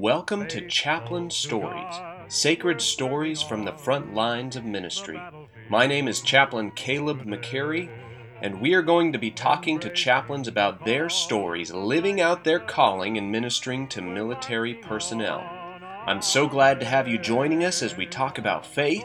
Welcome to Chaplain Stories, sacred stories from the front lines of ministry. My name is Chaplain Caleb McCary, and we are going to be talking to chaplains about their stories, living out their calling and ministering to military personnel. I'm so glad to have you joining us as we talk about faith,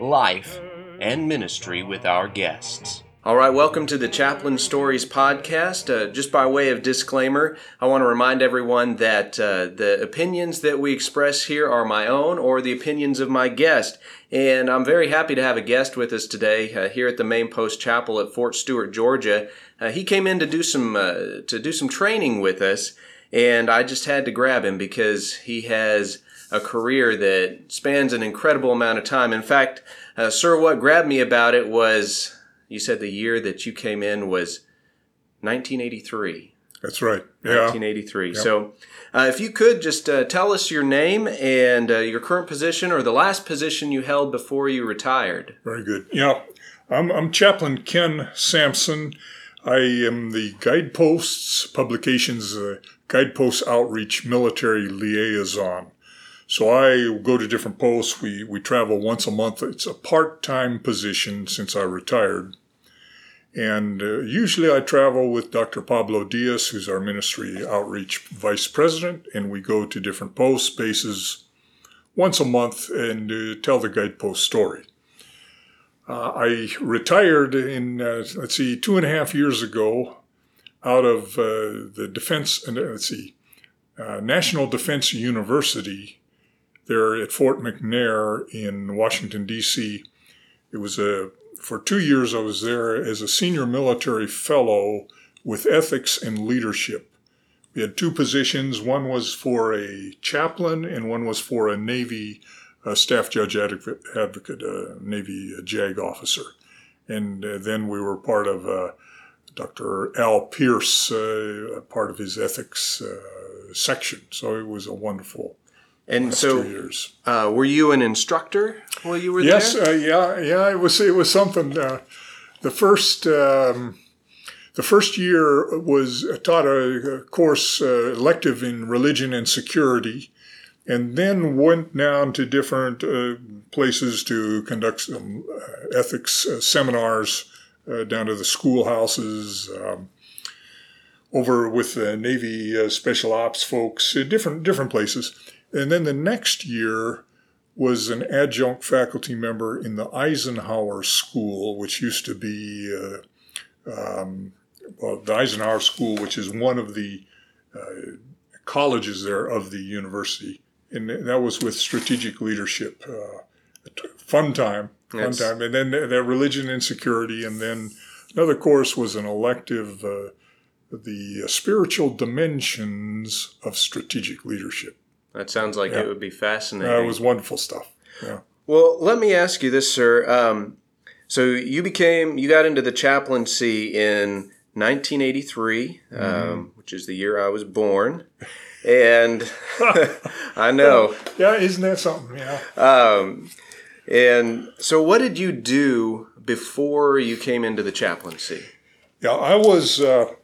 life, and ministry with our guests. All right, welcome to the Chaplain Stories podcast. Uh, just by way of disclaimer, I want to remind everyone that uh, the opinions that we express here are my own or the opinions of my guest. And I'm very happy to have a guest with us today uh, here at the Main Post Chapel at Fort Stewart, Georgia. Uh, he came in to do some uh, to do some training with us, and I just had to grab him because he has a career that spans an incredible amount of time. In fact, uh, sir, what grabbed me about it was you said the year that you came in was 1983. That's right. Yeah. 1983. Yep. So, uh, if you could just uh, tell us your name and uh, your current position or the last position you held before you retired. Very good. Yeah. I'm, I'm Chaplain Ken Sampson. I am the Guideposts Publications uh, Guidepost Outreach Military Liaison. So I go to different posts. We, we travel once a month. It's a part time position since I retired. And uh, usually I travel with Dr. Pablo Diaz, who's our ministry outreach vice president, and we go to different post bases once a month and uh, tell the guidepost story. Uh, I retired in, uh, let's see, two and a half years ago out of uh, the defense, uh, let's see, National Defense University there at Fort McNair in Washington, D.C. It was a for two years, I was there as a senior military fellow with ethics and leadership. We had two positions. One was for a chaplain, and one was for a Navy uh, staff judge advocate, advocate uh, Navy uh, JAG officer. And then we were part of Dr. Al Pierce, part of his ethics section. So it was a wonderful and so, uh, were you an instructor while you were yes, there? Yes, uh, yeah, yeah. It was it was something. Uh, the first um, the first year was taught a, course uh, elective in religion and security, and then went down to different uh, places to conduct some uh, ethics seminars down to the schoolhouses. Um, over with the Navy Special Ops folks, different different places and then the next year was an adjunct faculty member in the Eisenhower School, which used to be uh, um, well, the Eisenhower School, which is one of the uh, colleges there of the university. And that was with strategic leadership. Uh, fun time, fun yes. time. And then that religion and security. And then another course was an elective, uh, the spiritual dimensions of strategic leadership. That sounds like yeah. it would be fascinating. Uh, it was wonderful stuff. Yeah. Well, let me ask you this, sir. Um, so you became, you got into the chaplaincy in 1983, mm-hmm. um, which is the year I was born. And I know. Yeah, isn't that something? Yeah. Um, and so, what did you do before you came into the chaplaincy? Yeah, I was. Uh,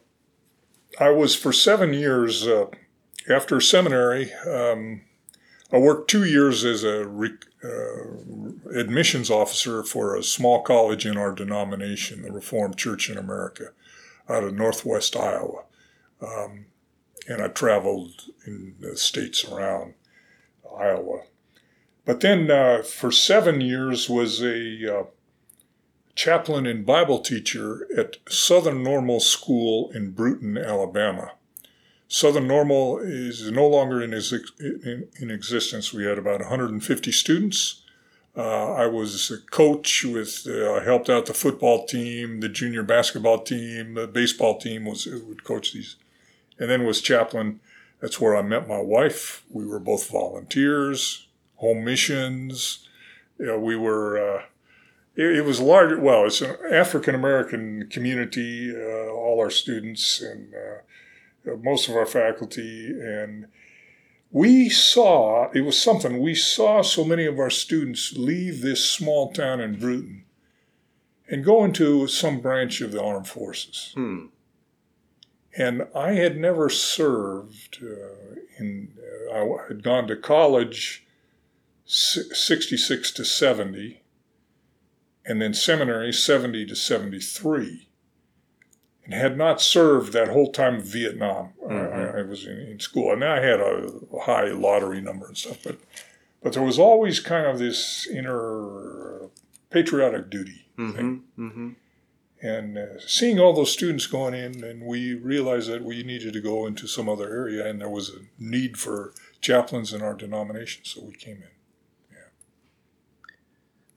I was for seven years uh, after seminary, um, I worked two years as a re- uh, admissions officer for a small college in our denomination, the Reformed Church in America, out of Northwest Iowa. Um, and I traveled in the states around Iowa. But then uh, for seven years was a uh, chaplain and Bible teacher at Southern Normal School in Brewton, Alabama. Southern Normal is no longer in, in, in existence. We had about 150 students. Uh, I was a coach with, uh, I helped out the football team, the junior basketball team, the baseball team was would coach these, and then was chaplain. That's where I met my wife. We were both volunteers, home missions. You know, we were. Uh, it, it, was large. Well, it's an African American community. Uh, all our students and uh, most of our faculty, and we saw it was something we saw so many of our students leave this small town in Brewton and go into some branch of the armed forces. Hmm. And I had never served uh, in, uh, I had gone to college 66 to 70, and then seminary 70 to 73, and had not served that whole time of Vietnam. Mm-hmm. I, I, was in, in, school, and I had a high lottery number and stuff, but but there was always kind of this inner patriotic duty mm-hmm. thing. Mm-hmm. And uh, seeing all those students going in, and we realized that we needed to go into some other area, and there was a need for chaplains in our denomination, so we came in. Yeah.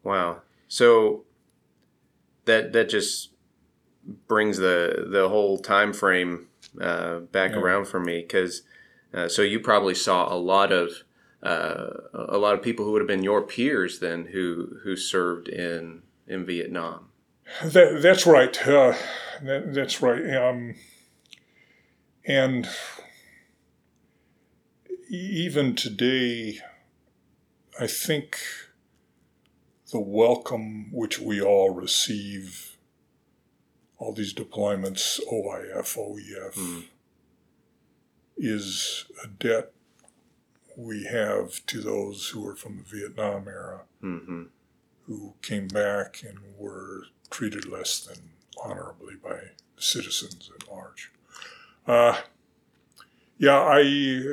Wow. So that that just brings the the whole time frame uh, back yeah. around for me because uh, so you probably saw a lot of uh, a lot of people who would have been your peers then who who served in in Vietnam. That, that's right. Uh, that, that's right. Um, and even today, I think the welcome which we all receive, all these deployments, OIF, OEF, mm. is a debt we have to those who are from the Vietnam era, mm-hmm. who came back and were treated less than honorably by citizens at large. Uh, yeah, I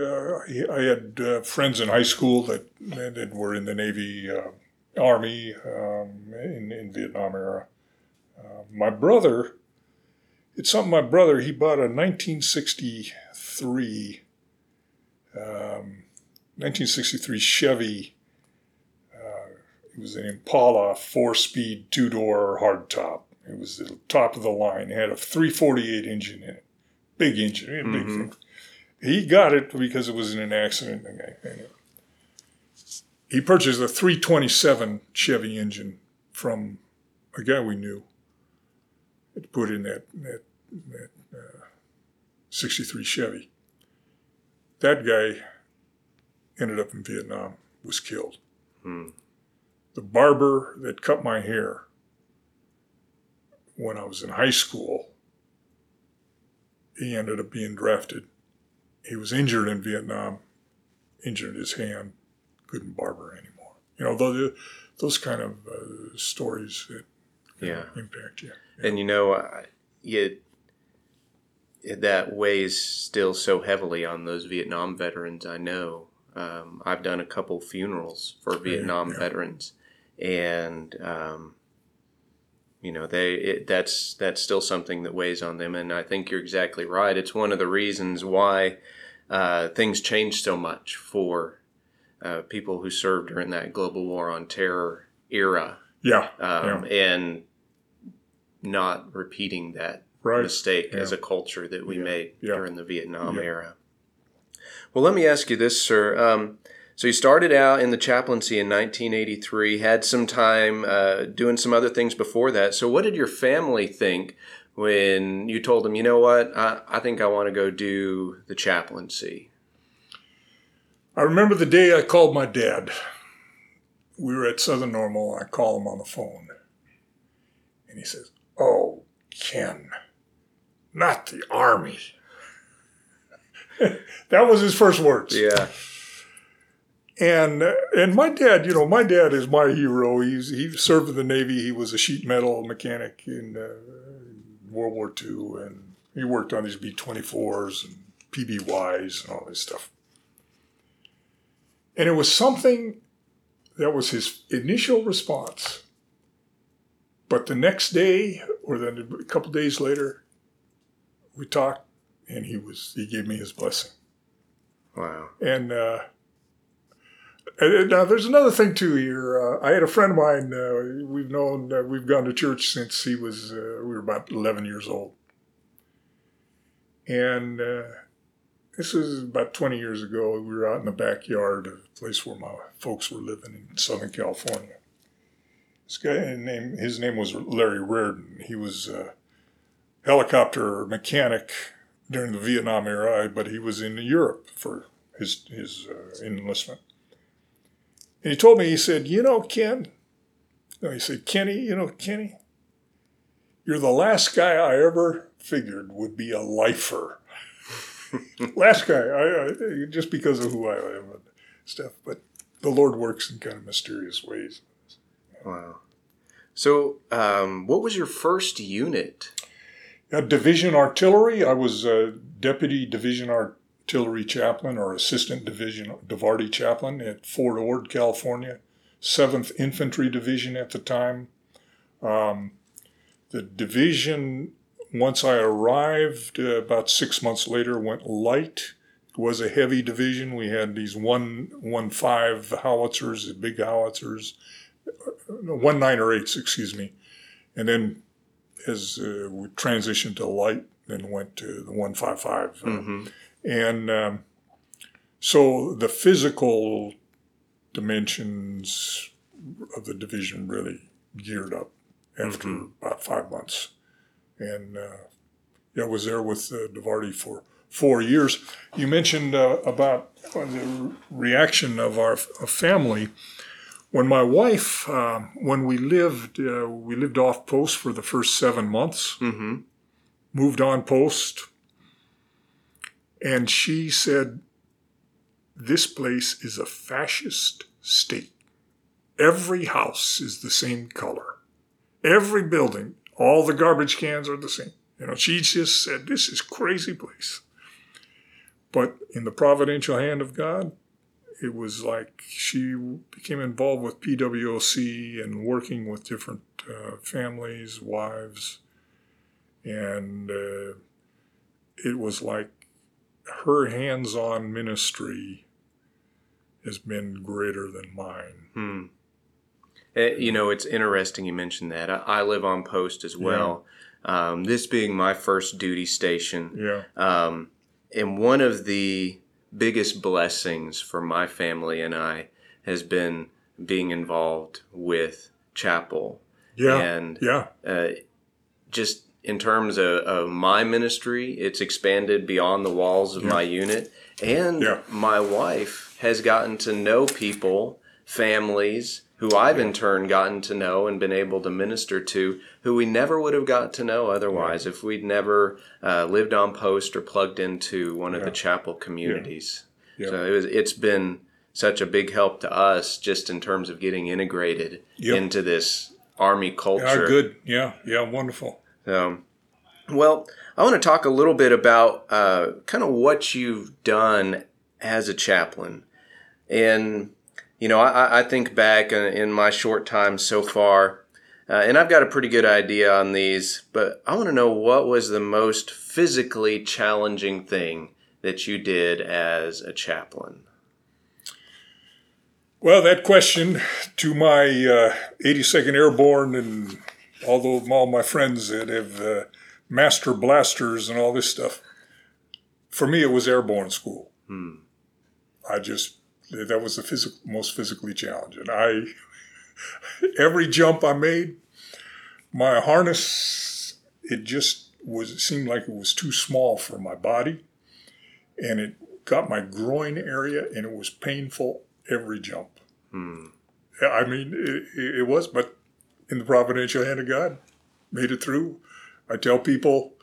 uh, I had uh, friends in high school that that were in the Navy uh, Army um, in, in Vietnam era. Uh, my brother, it's something my brother, he bought a 1963, um, 1963 Chevy. Uh, it was an Impala four-speed two-door hardtop. It was the top of the line. It had a 348 engine in it, big engine, big mm-hmm. thing. He got it because it was in an accident he purchased a 327 Chevy engine from a guy we knew. To put in that that, that uh, 63 Chevy. That guy ended up in Vietnam, was killed. Hmm. The barber that cut my hair when I was in high school, he ended up being drafted. He was injured in Vietnam, injured his hand, couldn't barber anymore. You know, those, those kind of uh, stories that yeah. impact you. Yeah. And you know, uh, you, that weighs still so heavily on those Vietnam veterans. I know. Um, I've done a couple funerals for Vietnam yeah, veterans, and um, you know they it, that's that's still something that weighs on them. And I think you're exactly right. It's one of the reasons why uh, things change so much for uh, people who served during that global war on terror era. Yeah. Um, yeah. And not repeating that right. mistake yeah. as a culture that we yeah. made during the Vietnam era. Well, let me ask you this, sir. Um, so you started out in the chaplaincy in 1983, had some time uh, doing some other things before that. So, what did your family think when you told them, you know what, I, I think I want to go do the chaplaincy? I remember the day I called my dad. We were at Southern Normal. I call him on the phone. And he says, Oh, Ken, not the Army. that was his first words. Yeah. And and my dad, you know, my dad is my hero. He's he served in the Navy. He was a sheet metal mechanic in uh, World War II, and he worked on these B twenty fours and PBYs and all this stuff. And it was something that was his initial response. But the next day, or then a couple days later, we talked, and he was he gave me his blessing. Wow. And uh, and now there's another thing too here. Uh, I had a friend of mine. Uh, we've known uh, we've gone to church since he was uh, we were about 11 years old, and uh, this was about 20 years ago. We were out in the backyard of a place where my folks were living in Southern California. This guy, name, his name was Larry Reardon. He was a helicopter mechanic during the Vietnam era, but he was in Europe for his, his uh, enlistment. And he told me, he said, You know, Ken, no, he said, Kenny, you know, Kenny, you're the last guy I ever figured would be a lifer. Last guy, I, I, just because of who I am and stuff, but the Lord works in kind of mysterious ways. Wow. So, um, what was your first unit? Division Artillery, I was deputy division artillery chaplain or assistant division DIVARTY chaplain at Fort Ord, California. 7th Infantry Division at the time. Um, the division, once I arrived, uh, about six months later, went light. It was a heavy division. We had these one one five howitzers, big howitzers, one nine or eights, excuse me, and then as uh, we transitioned to light, then went to the one five five, mm-hmm. and um, so the physical dimensions of the division really geared up after mm-hmm. about five months. And uh, yeah, I was there with uh, DIVARTY for four years. You mentioned uh, about the reaction of our family. When my wife, uh, when we lived, uh, we lived off post for the first seven months, mm-hmm. moved on post, and she said, this place is a fascist state. Every house is the same color. Every building, all the garbage cans are the same. You know, she just said, This is crazy place. But in the providential hand of God, it was like she became involved with PWOC and working with different uh, families, wives, and uh, it was like her hands on ministry has been greater than mine. Hmm. Eh, you know, it's interesting you mentioned that. I, I live on post as well. Yeah. Um, this being my first duty station. Yeah. Um, and one of the biggest blessings for my family and I has been being involved with chapel. Yeah. And yeah. Uh, just in terms of, of, my ministry, it's expanded beyond the walls of yeah. my unit. And yeah. my wife has gotten to know people, families, who I've in turn gotten to know and been able to minister to, who we never would have got to know otherwise if we'd never uh, lived on post or plugged into one of yeah. the chapel communities. Yeah. Yeah. So it was, it's been such a big help to us just in terms of getting integrated yep. into this army culture. Yeah, good. Yeah, yeah, wonderful. So, well, I want to talk a little bit about uh, kind of what you've done as a chaplain. And you know, I, I think back in my short time so far, uh, and I've got a pretty good idea on these, but I want to know what was the most physically challenging thing that you did as a chaplain? Well, that question to my uh, 82nd Airborne and all, all my friends that have uh, master blasters and all this stuff, for me, it was airborne school. Hmm. I just that was the most physically challenging. I every jump I made, my harness it just was it seemed like it was too small for my body, and it got my groin area, and it was painful every jump. Hmm. I mean, it, it was, but in the providential hand of God, made it through. I tell people,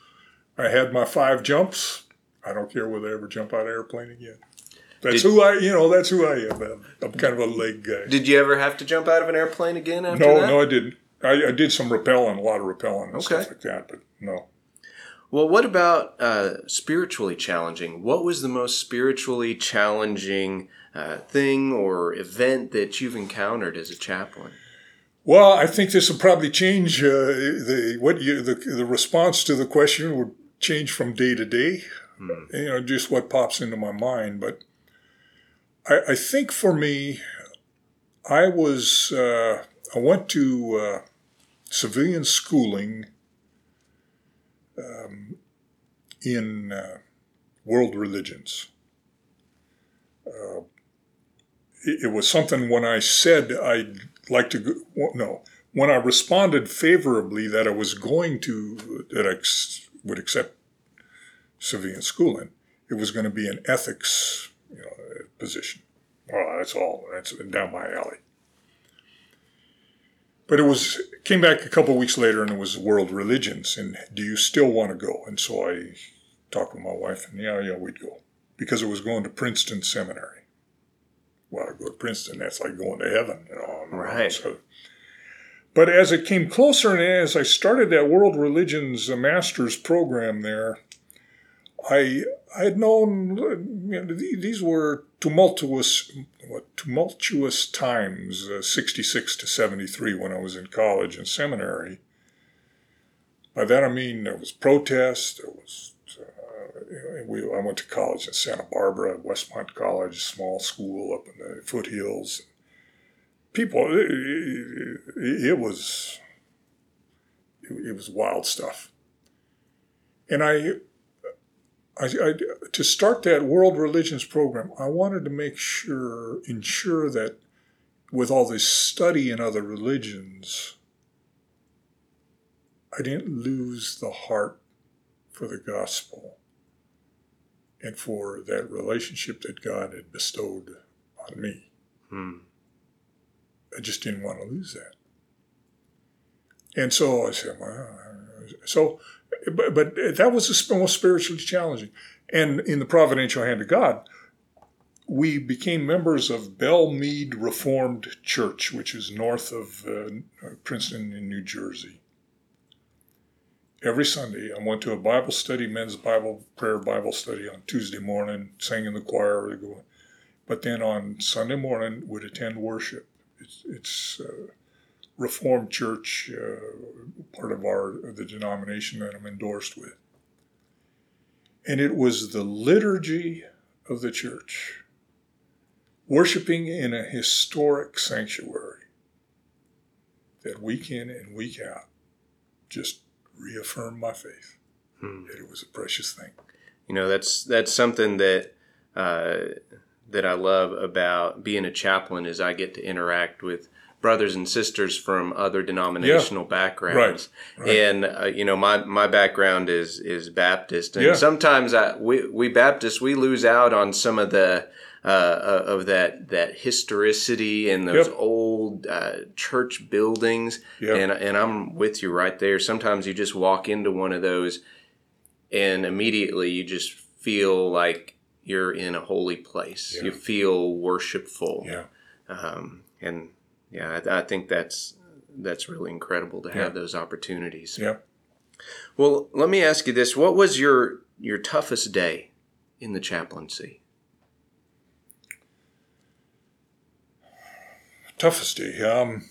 I had my five jumps. I don't care whether I ever jump out of an airplane again. That's did, who I, you know, that's who I am. I'm, I'm, kind of a leg guy. Did you ever have to jump out of an airplane again after no, that? No, I didn't. I, I, did some rappelling, a lot of rappelling and okay. stuff like that, but no. Well, what about uh, spiritually challenging? What was the most spiritually challenging uh, thing or event that you've encountered as a chaplain? Well, I think this will probably change uh, the what you the, the response to the question would change from day to day. Hmm. You know, just what pops into my mind, but I, I think for me, I was uh, I went to uh, civilian schooling um, in uh, world religions. Uh, it, it, was something when I said I'd like to go, no, when I responded favorably that I was going to, that I would accept civilian schooling, it was going to be an ethics position. Well, that's all. That's down my alley. But it was came back a couple weeks later and it was world religions. And do you still want to go? And so I talked with my wife, and yeah, yeah, we'd go because it was going to Princeton Seminary. Well, I go to Princeton, that's like going to heaven, you know. Right. So, but as it came closer and as I started that world religions uh, master's program there, I I had known you know, these were tumultuous what, tumultuous times, uh, 66 to 73 when I was in college and seminary. By that I mean there was protest, there was uh, we, I went to college in Santa Barbara, Westmont College, small school up in the foothills. People, it, it, it was it, it was wild stuff. And I I, I, to start that world religions program, I wanted to make sure, ensure that with all this study in other religions, I didn't lose the heart for the gospel and for that relationship that God had bestowed on me. Hmm. I just didn't want to lose that. And so I said, well, so but, but that was the most spiritually challenging. And in the providential hand of God, we became members of Belle Mead Reformed Church, which is north of uh, Princeton in New Jersey. Every Sunday, I went to a Bible study, men's Bible prayer Bible study on Tuesday morning, sang in the choir. But then on Sunday morning, would attend worship. It's, it's uh, Reformed Church, uh, part of our the denomination that I'm endorsed with. And it was the liturgy of the church, worshiping in a historic sanctuary that week in and week out just reaffirmed my faith hmm. that it was a precious thing. You know, that's that's something that uh, that I love about being a chaplain is I get to interact with brothers and sisters from other denominational yeah. backgrounds. Right. Right. And uh, you know, my my background is is Baptist, and yeah. sometimes I, we we Baptists we lose out on some of the uh, uh of that that historicity and those yep. old uh, church buildings. Yep. And and I'm with you right there. Sometimes you just walk into one of those, and immediately you just feel like you're in a holy place. Yeah. You feel worshipful. Yeah. Um, and yeah, I, I think that's that's really incredible to have yeah. those opportunities. Yeah. Well, let me ask you this: What was your your toughest day in the chaplaincy? Toughest day. Um,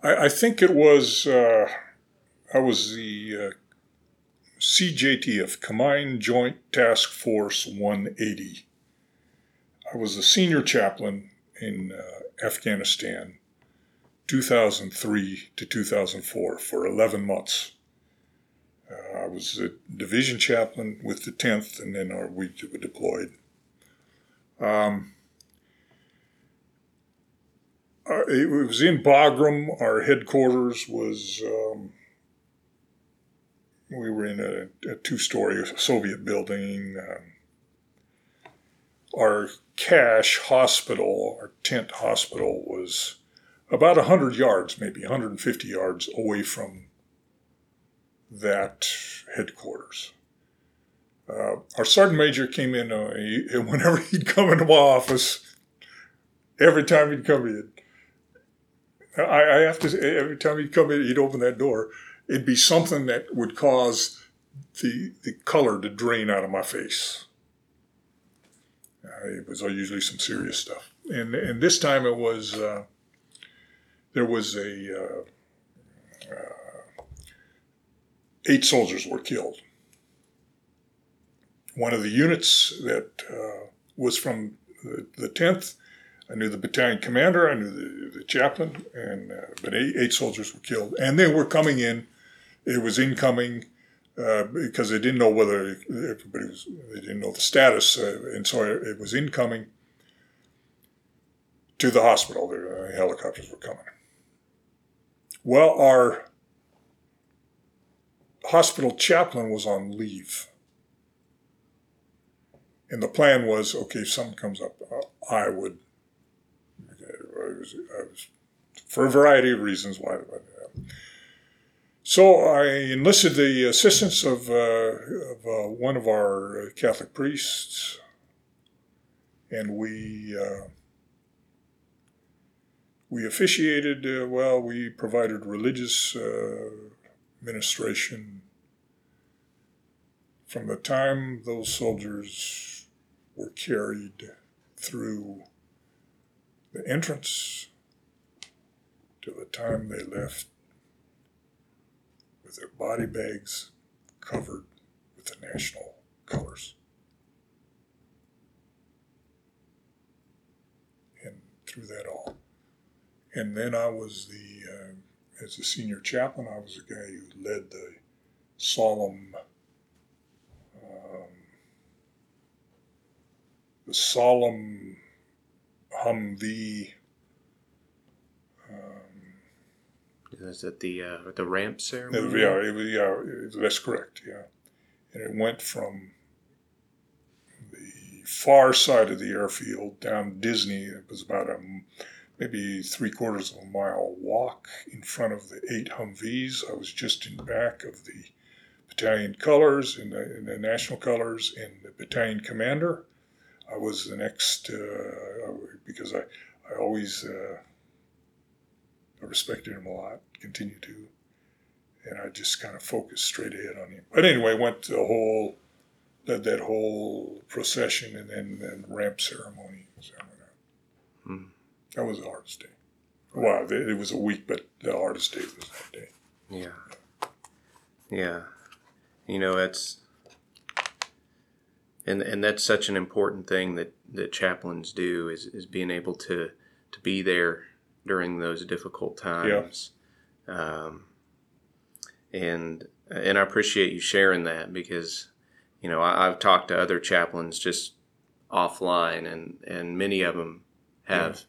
I, I think it was. Uh, I was the uh, CJTF, Combined Joint Task Force 180. I was the senior chaplain in uh, Afghanistan 2003 to 2004 for 11 months. Uh, I was a division chaplain with the 10th, and then our, we deployed. Um, it was in Bagram. Our headquarters was, um, we were in a, a two story Soviet building. Um, our CSH hospital, our tent hospital, was about 100 yards, maybe 150 yards away from that headquarters. Uh, our sergeant major came in, uh, he, whenever he'd come into my office, every time he'd come in, I, I have to say, every time he'd come in, he'd open that door, it'd be something that would cause the, the color to drain out of my face. Uh, it was usually some serious stuff, and and this time it was uh, there was a uh, uh, eight soldiers were killed. One of the units that uh, was from the tenth. I knew the battalion commander. I knew the, the chaplain, and but eight, eight soldiers were killed, and they were coming in. It was incoming uh, because they didn't know whether everybody was, they didn't know the status, uh, and so it was incoming to the hospital. The uh, helicopters were coming. Well, our hospital chaplain was on leave. And the plan was okay, if something comes up, uh, I would. I was, I was for a variety of reasons. Why? So I enlisted the assistance of, uh, of uh, one of our Catholic priests, and we uh, we officiated. Uh, well, we provided religious uh, ministration from the time those soldiers were carried through the entrance to the time they left with their body bags covered with the national colors. And through that all. And then I was the, uh, as a senior chaplain, I was the guy who led the solemn, um, the solemn Humvee. Is it the uh, the ramp ceremony? yeah, it was, yeah, it- that's correct. Yeah, and it went from the far side of the airfield down Disney. It was about a maybe three quarters of a mile walk in front of the eight Humvees. I was just in back of the battalion colors and the, and the national colors and the battalion commander. I was the next uh, because I I always uh, I respected him a lot, continue to, and I just kind of focused straight ahead on him. But anyway, went the whole led that whole procession and then then ramp ceremony. So, Hmm. That was the hardest day. Wow, it it was a week, but the hardest day was that day. Yeah. Yeah. You know, that's and and that's such an important thing that that chaplains do is is being able to to be there during those difficult times. Um, and and I appreciate you sharing that because you know I, I've talked to other chaplains just offline and and many of them have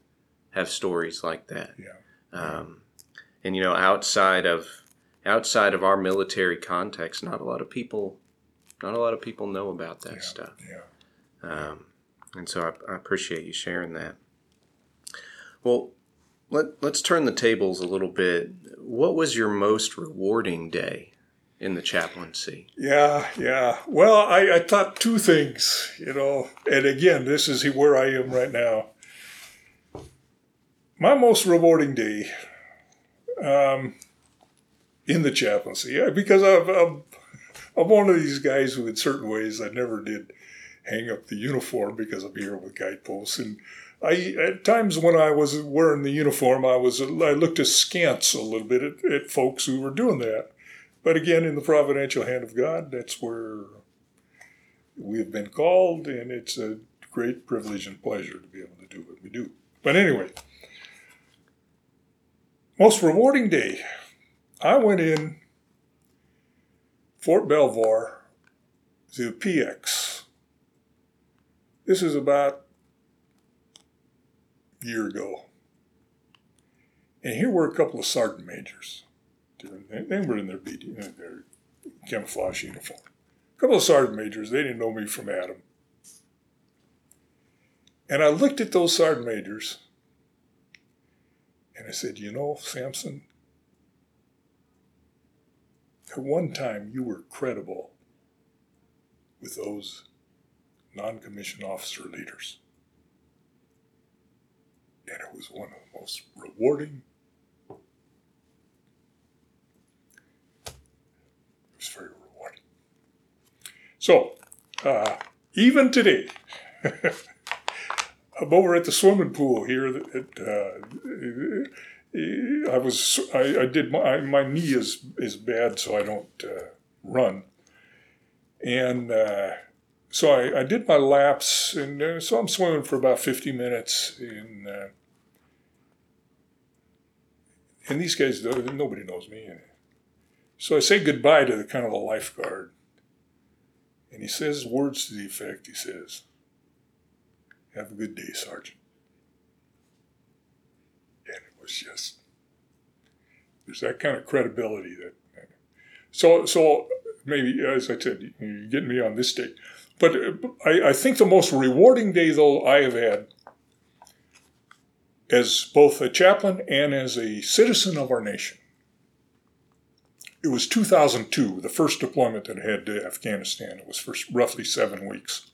have stories like that. Yeah. Um, and you know, outside of outside of our military context, not a lot of people, not a lot of people know about that Yeah. stuff. Yeah. Um, and so I, I appreciate you sharing that. Well, let let's turn the tables a little bit. What was your most rewarding day in the chaplaincy? Yeah, yeah. Well, I, I thought two things, you know, and again, this is where I am right now. My most rewarding day um, in the chaplaincy, yeah, because I've, I'm, I'm one of these guys who, in certain ways, I never did hang up the uniform because I'm here with guideposts. And I, at times when I was wearing the uniform, I was I looked askance a little bit at, at folks who were doing that. But again, in the providential hand of God, that's where we have been called, and it's a great privilege and pleasure to be able to do what we do. But anyway, most rewarding day. I went in Fort Belvoir to PX. This is about a year ago. And here were a couple of sergeant majors. They were in their BD, in uh, their camouflage uniform. A couple of sergeant majors, they didn't know me from Adam. And I looked at those sergeant majors and I said, You know, Sampson, at one time you were credible with those non commissioned officer leaders. And it was one of the most rewarding It was very rewarding. So, uh, even today, I'm over at the swimming pool here. At, uh, I was I, I did my my knee is is bad, so I don't uh, run, and uh, so I, I did my laps, and uh, so I'm swimming for about 50 minutes, and uh, and these guys nobody knows me. So I say goodbye to the kind of the lifeguard. And he says words to the effect, he says, Have a good day, Sergeant. And it was just there's that kind of credibility that so so maybe as I said, you're getting me on this day. But I, I think the most rewarding day though I have had as both a chaplain and as a citizen of our nation. It was 2002, the first deployment that I had to Afghanistan. It was for roughly seven weeks.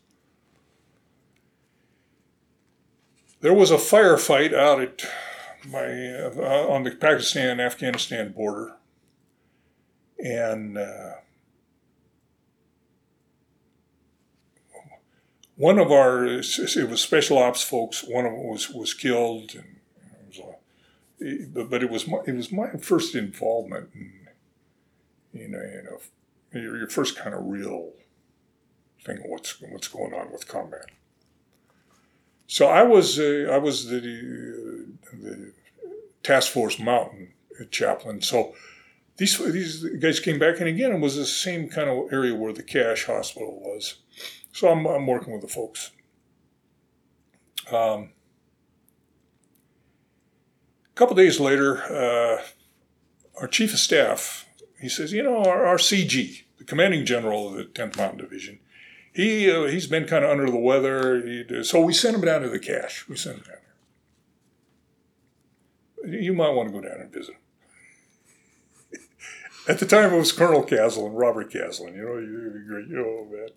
There was a firefight out at my uh, on the Pakistan Afghanistan border, and uh, one of our it was special ops folks. One of them was was killed, and it was, but but it was my, it was my first involvement in you know your, your first kind of real thing of what's what's going on with combat. So I was uh, I was the, the task force mountain chaplain. So these these guys came back, and again, it was the same kind of area where the CSH hospital was. So I'm, I'm working with the folks. Um, a couple days later, uh, our chief of staff, he says, you know, our, our, CG, the commanding general of the 10th Mountain Division, he uh, he's been kind of under the weather. He, so we sent him down to the CSH. We sent him down there. You might want to go down and visit him. At the time, it was Colonel Caslen, Robert Caslen. You know, you, you know that.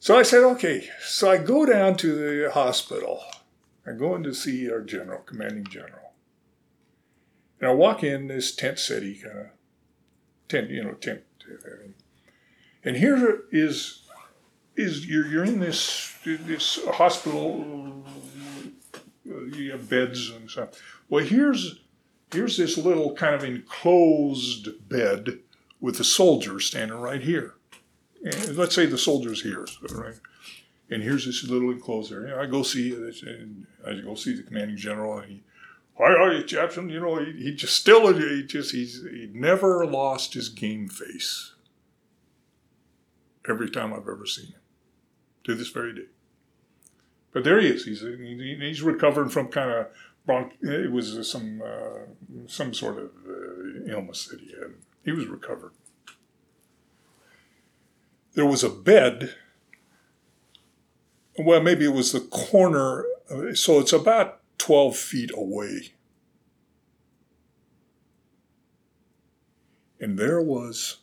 So I said, okay. So I go down to the hospital. I go in to see our general, commanding general. And I walk in this tent city kind of tent, you know, tent. And here is is you're, you're in this this hospital. Uh, you have beds and stuff. Well, here's here's this little kind of enclosed bed with the soldier standing right here. And let's say the soldier's here, right? And here's this little enclosed area. I go see and I go see the commanding general, and he, hi, hi, Jackson. You know, he, he just still, he just, he's, he never lost his game face. Every time I've ever seen him, to this very day. But there he is. He's he's recovering from kind of bronch. It was some uh, some sort of uh, illness that he had. He was recovered there was a bed. Well, maybe it was the corner, so it's about 12 feet away. And there was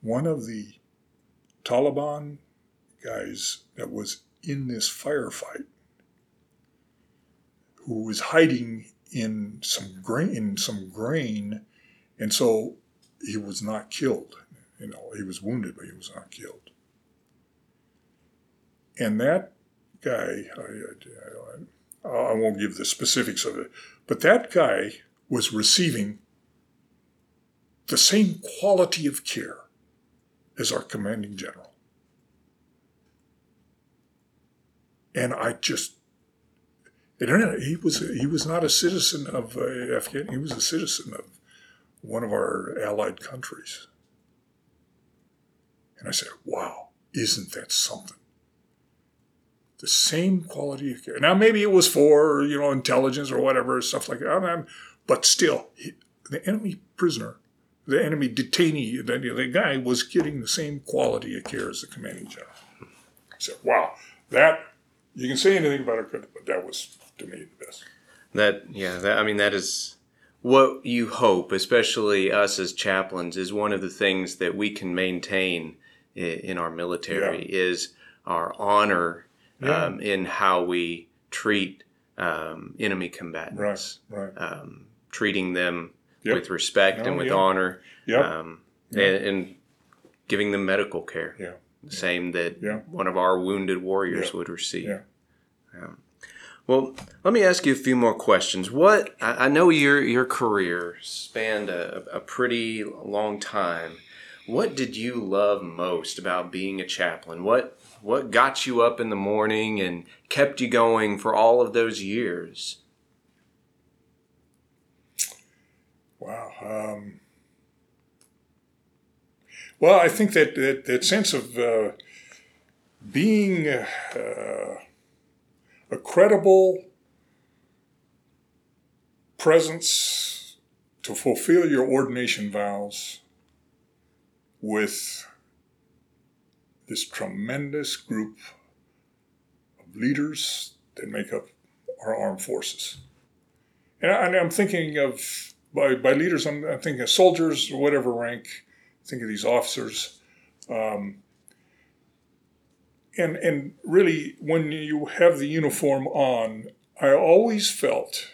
one of the Taliban guys that was in this firefight who was hiding in some grain in some grain and so he was not killed you know, he was wounded, but he was not killed. And that guy, I, I, I won't give the specifics of it, but that guy was receiving the same quality of care as our commanding general. And I just, he was he was not a citizen of uh, Afghanistan. He was a citizen of one of our allied countries. And I said, wow, isn't that something? The same quality of care. Now, maybe it was for, you know, intelligence or whatever, stuff like that. But still, he, the enemy prisoner, the enemy detainee, the, the guy was getting the same quality of care as the commanding general. I said, wow, that, you can say anything about it, but that was, to me, the best. That, yeah, that, I mean, that is what you hope, especially us as chaplains, is one of the things that we can maintain in our military yeah. is our honor yeah. um, in how we treat um, enemy combatants, right, right. Um, treating them yep. with respect no, and with honor, yep. Um, and, and, giving them medical care. Yeah. The same that one of our wounded warriors would receive. Well, let me ask you a few more questions. What I know your your career spanned a, a pretty long time. What did you love most about being a chaplain? What what got you up in the morning and kept you going for all of those years? Wow. Um, well, I think that that, that sense of uh, being uh, a credible presence to fulfill your ordination vows with this tremendous group of leaders that make up our armed forces. And, I, am thinking of, by, by leaders, I'm, I'm, thinking of soldiers, whatever rank, think of these officers. Um, and, and really, when you have the uniform on, I always felt,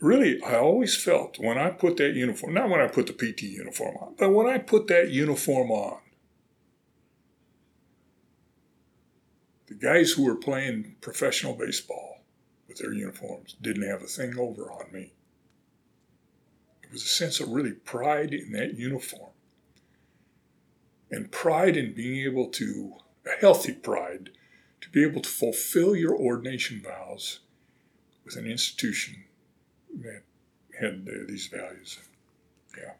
really, I always felt when I put that uniform, not when I put the PT uniform on, but when I put that uniform on, the guys who were playing professional baseball with their uniforms didn't have a thing over on me. There was a sense of really pride in that uniform and pride in being able to, a healthy pride, to be able to fulfill your ordination vows with an institution that had uh, these values. Yeah.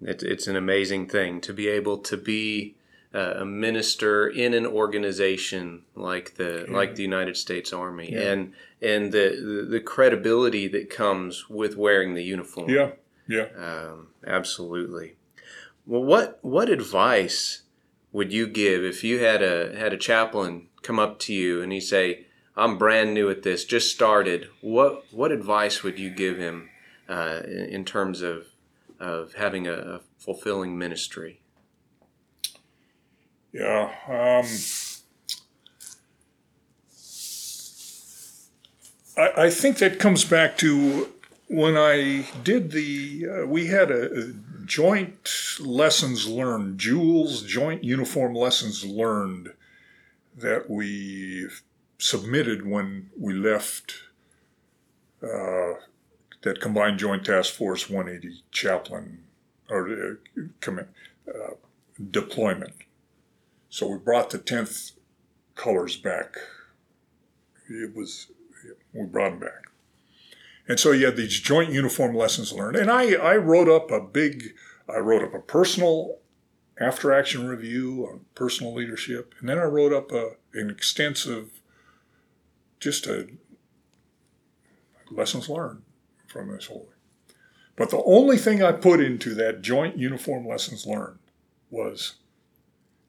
It's, it's an amazing thing to be able to be uh, a minister in an organization like the yeah. like the United States Army yeah. and and the, the, the credibility that comes with wearing the uniform. Yeah, yeah, um, absolutely. Well, what what advice would you give if you had a had a chaplain come up to you and he say, "I'm brand new at this, just started." What what advice would you give him uh, in, terms of of having a, a fulfilling ministry? Yeah. Um, I, I think that comes back to when I did the, uh, we had a, a, joint lessons learned, JULLS joint uniform lessons learned that we submitted when we left uh, that combined joint task force 180 chaplain or uh, uh, deployment. So we brought the 10th colors back. It was, we brought them back. And so you had these joint uniform lessons learned. And I, I wrote up a big, I wrote up a personal after action review on personal leadership. And then I wrote up a, an extensive, just a lessons learned from this whole thing. But the only thing I put into that joint uniform lessons learned was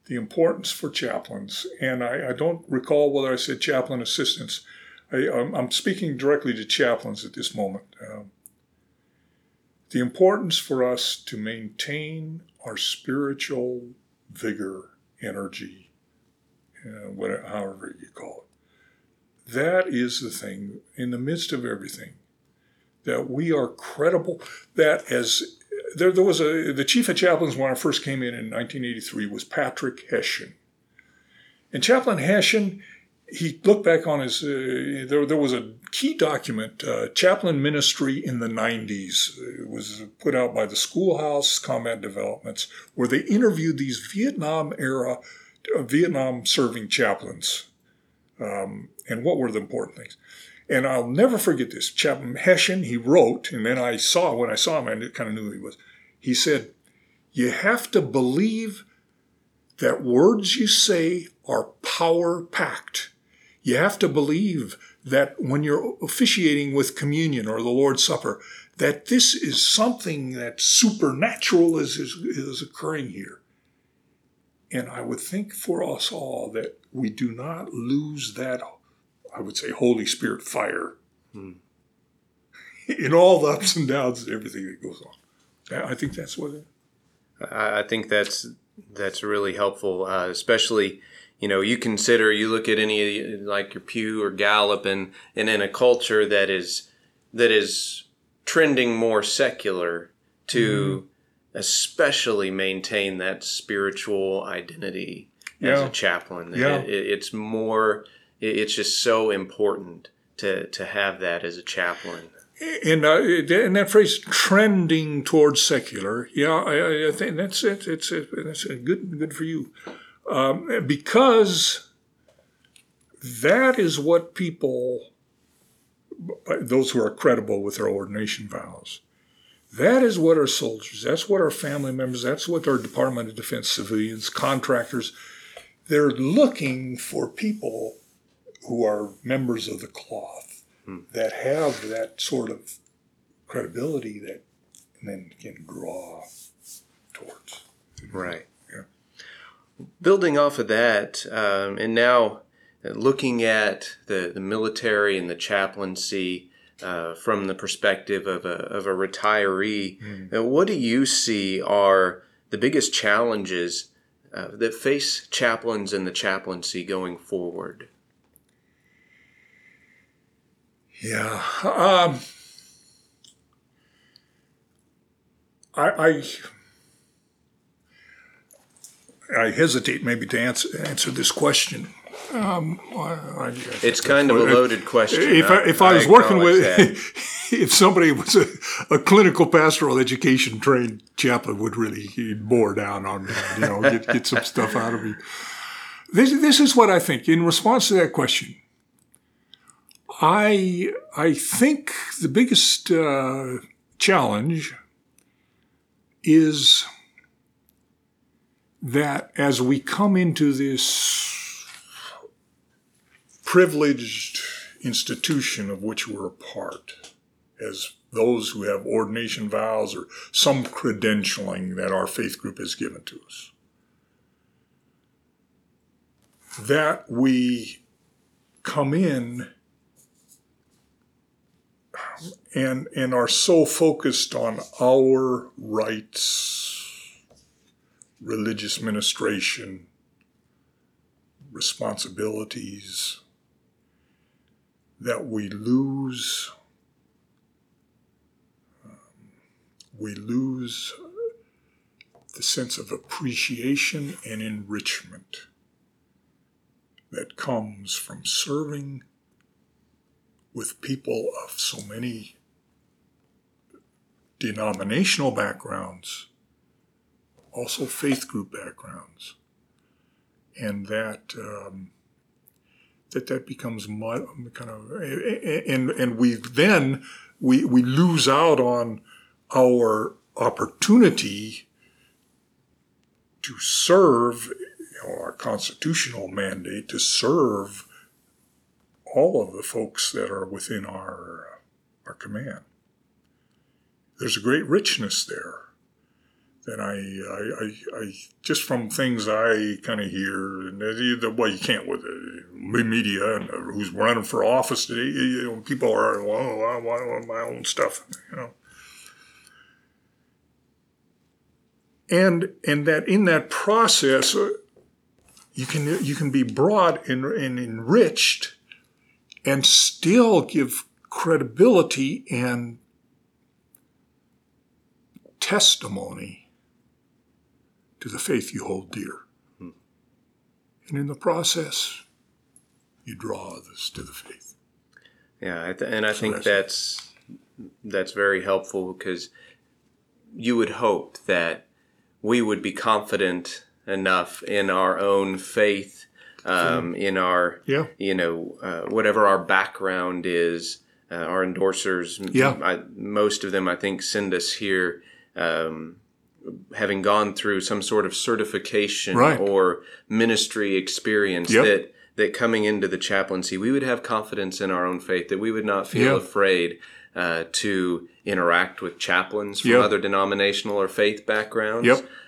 the importance for chaplains. And I, I don't recall whether I said chaplain assistants I, am speaking directly to chaplains at this moment. Um, the importance for us to maintain our spiritual vigor, energy, uh, whatever, however you call it. That is the thing in the midst of everything that we are credible. That as there, there was a the chief of chaplains when I first came in in 1983 was Patrick Hessian, and Chaplain Hessian he looked back on his, uh, there, there was a key document, uh, Chaplain Ministry in the 90s. It was put out by the Schoolhouse Combat Developments, where they interviewed these Vietnam era, uh, Vietnam serving chaplains. Um, and what were the important things? And I'll never forget this. Chaplain Hessian, he wrote, and then I saw, when I saw him, I kind of knew who he was. He said, You have to believe that words you say are power packed you have to believe that when you're officiating with communion or the Lord's Supper, that this is something that supernatural is, is, is occurring here. And I would think for us all that we do not lose that, I would say, Holy Spirit fire hmm. in all the ups and downs and everything that goes on. I think that's what it. I think that's that's really helpful, uh, especially you know, you consider, you look at any like your Pew or Gallup, and and in a culture that is that is trending more secular to mm-hmm. especially maintain that spiritual identity yeah. as a chaplain. Yeah. It, it, it's more. It's just so important to to have that as a chaplain. And uh, and that phrase trending towards secular, yeah, I, I think that's it. It's, it's, it's good good for you um, because that is what people, those who are credible with their ordination vows, that is what our soldiers, that's what our family members, that's what our Department of Defense civilians, contractors, they're looking for people who are members of the cloth hmm. that have that sort of credibility that then can draw towards. Right building off of that, um, and now looking at the, the military and the chaplaincy uh, from the perspective of a, of a retiree, mm. what do you see are the biggest challenges uh, that face chaplains and the chaplaincy going forward? Yeah. Um, I, I I hesitate maybe to answer, answer this question. Um, I, I, it's kind of a loaded question. If I, if I, was working with, if somebody was a, a, clinical pastoral education trained chaplain, would really bore down on me, you know, get, get some stuff out of me. This this is what I think. In response to that question, I I think the biggest uh, challenge is that as we come into this privileged institution of which we're a part, as those who have ordination vows or some credentialing that our faith group has given to us, that we come in and, and are so focused on our rights religious ministration, responsibilities, that we lose um, we lose the sense of appreciation and enrichment that comes from serving with people of so many denominational backgrounds also faith group backgrounds, and that um, that that becomes kind of and and we then we we lose out on our opportunity to serve you know, our constitutional mandate to serve all of the folks that are within our uh, our command. There's a great richness there and I, I, I, I, just from things I kind of hear, and the well, you can't with the media and who's running for office today. You know, people are well, I want my own stuff, you know. And and that in that process, uh, you can you can be brought and, and enriched, and still give credibility and testimony to the faith you hold dear. Hmm. And in the process, you draw others to the faith. Yeah, and I so think that's that's very helpful because you would hope that we would be confident enough in our own faith, um, in our, yeah. you know, uh, whatever our background is. Uh, our endorsers, yeah. I, most of them, I think, send us here um, having gone through some sort of certification right. or ministry experience yep. that that coming into the chaplaincy we would have confidence in our own faith that we would not feel yep. afraid uh, to interact with chaplains from yep. other denominational or faith backgrounds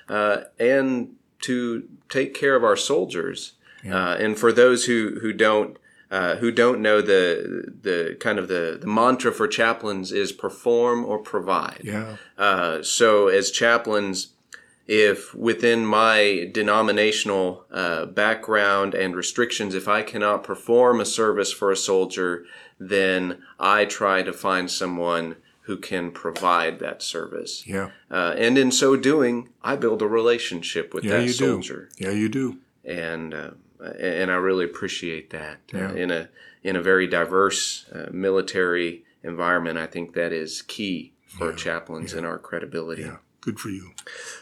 uh, and to take care of our soldiers uh, and for those who who don't uh, who don't know the the kind of the, the mantra for chaplains is perform or provide. Yeah. Uh, so as chaplains, if within my denominational uh, background and restrictions, if I cannot perform a service for a soldier, then I try to find someone who can provide that service. Yeah. Uh, and in so doing, I build a relationship with yeah, that soldier. Do. Yeah, you do. And uh, and I really appreciate that uh, yeah. uh, in a in a very diverse uh, military environment. I think that is key for yeah. chaplains yeah. and our credibility. Yeah, good for you.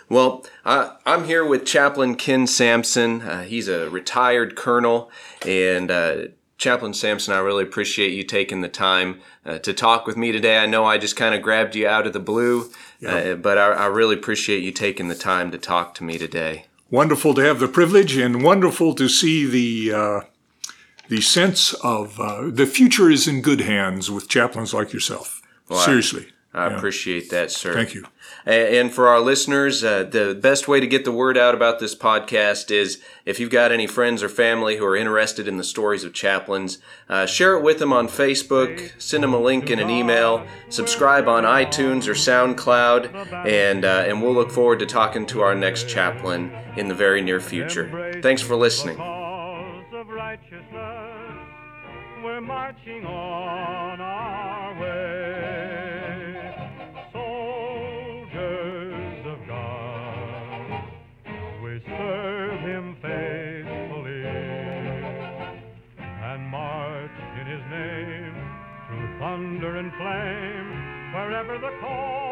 Well, I'm here with Chaplain Ken Sampson. Uh, he's a retired colonel, and uh, Chaplain Sampson, I really appreciate you taking the time uh, to talk with me today. I know I just kind of grabbed you out of the blue, but I, I really appreciate you taking the time to talk to me today wonderful to have the privilege and wonderful to see the uh, the sense of uh, the future is in good hands with chaplains like yourself. Well, Seriously. I, I Yeah. appreciate that, sir. Thank you. And for our listeners, uh, the best way to get the word out about this podcast is if you've got any friends or family who are interested in the stories of chaplains, uh, share it with them on Facebook, send them a link in an email, subscribe on iTunes or SoundCloud, and, uh, and we'll look forward to talking to our next chaplain in the very near future. Thanks for listening. We're marching on flame wherever the call.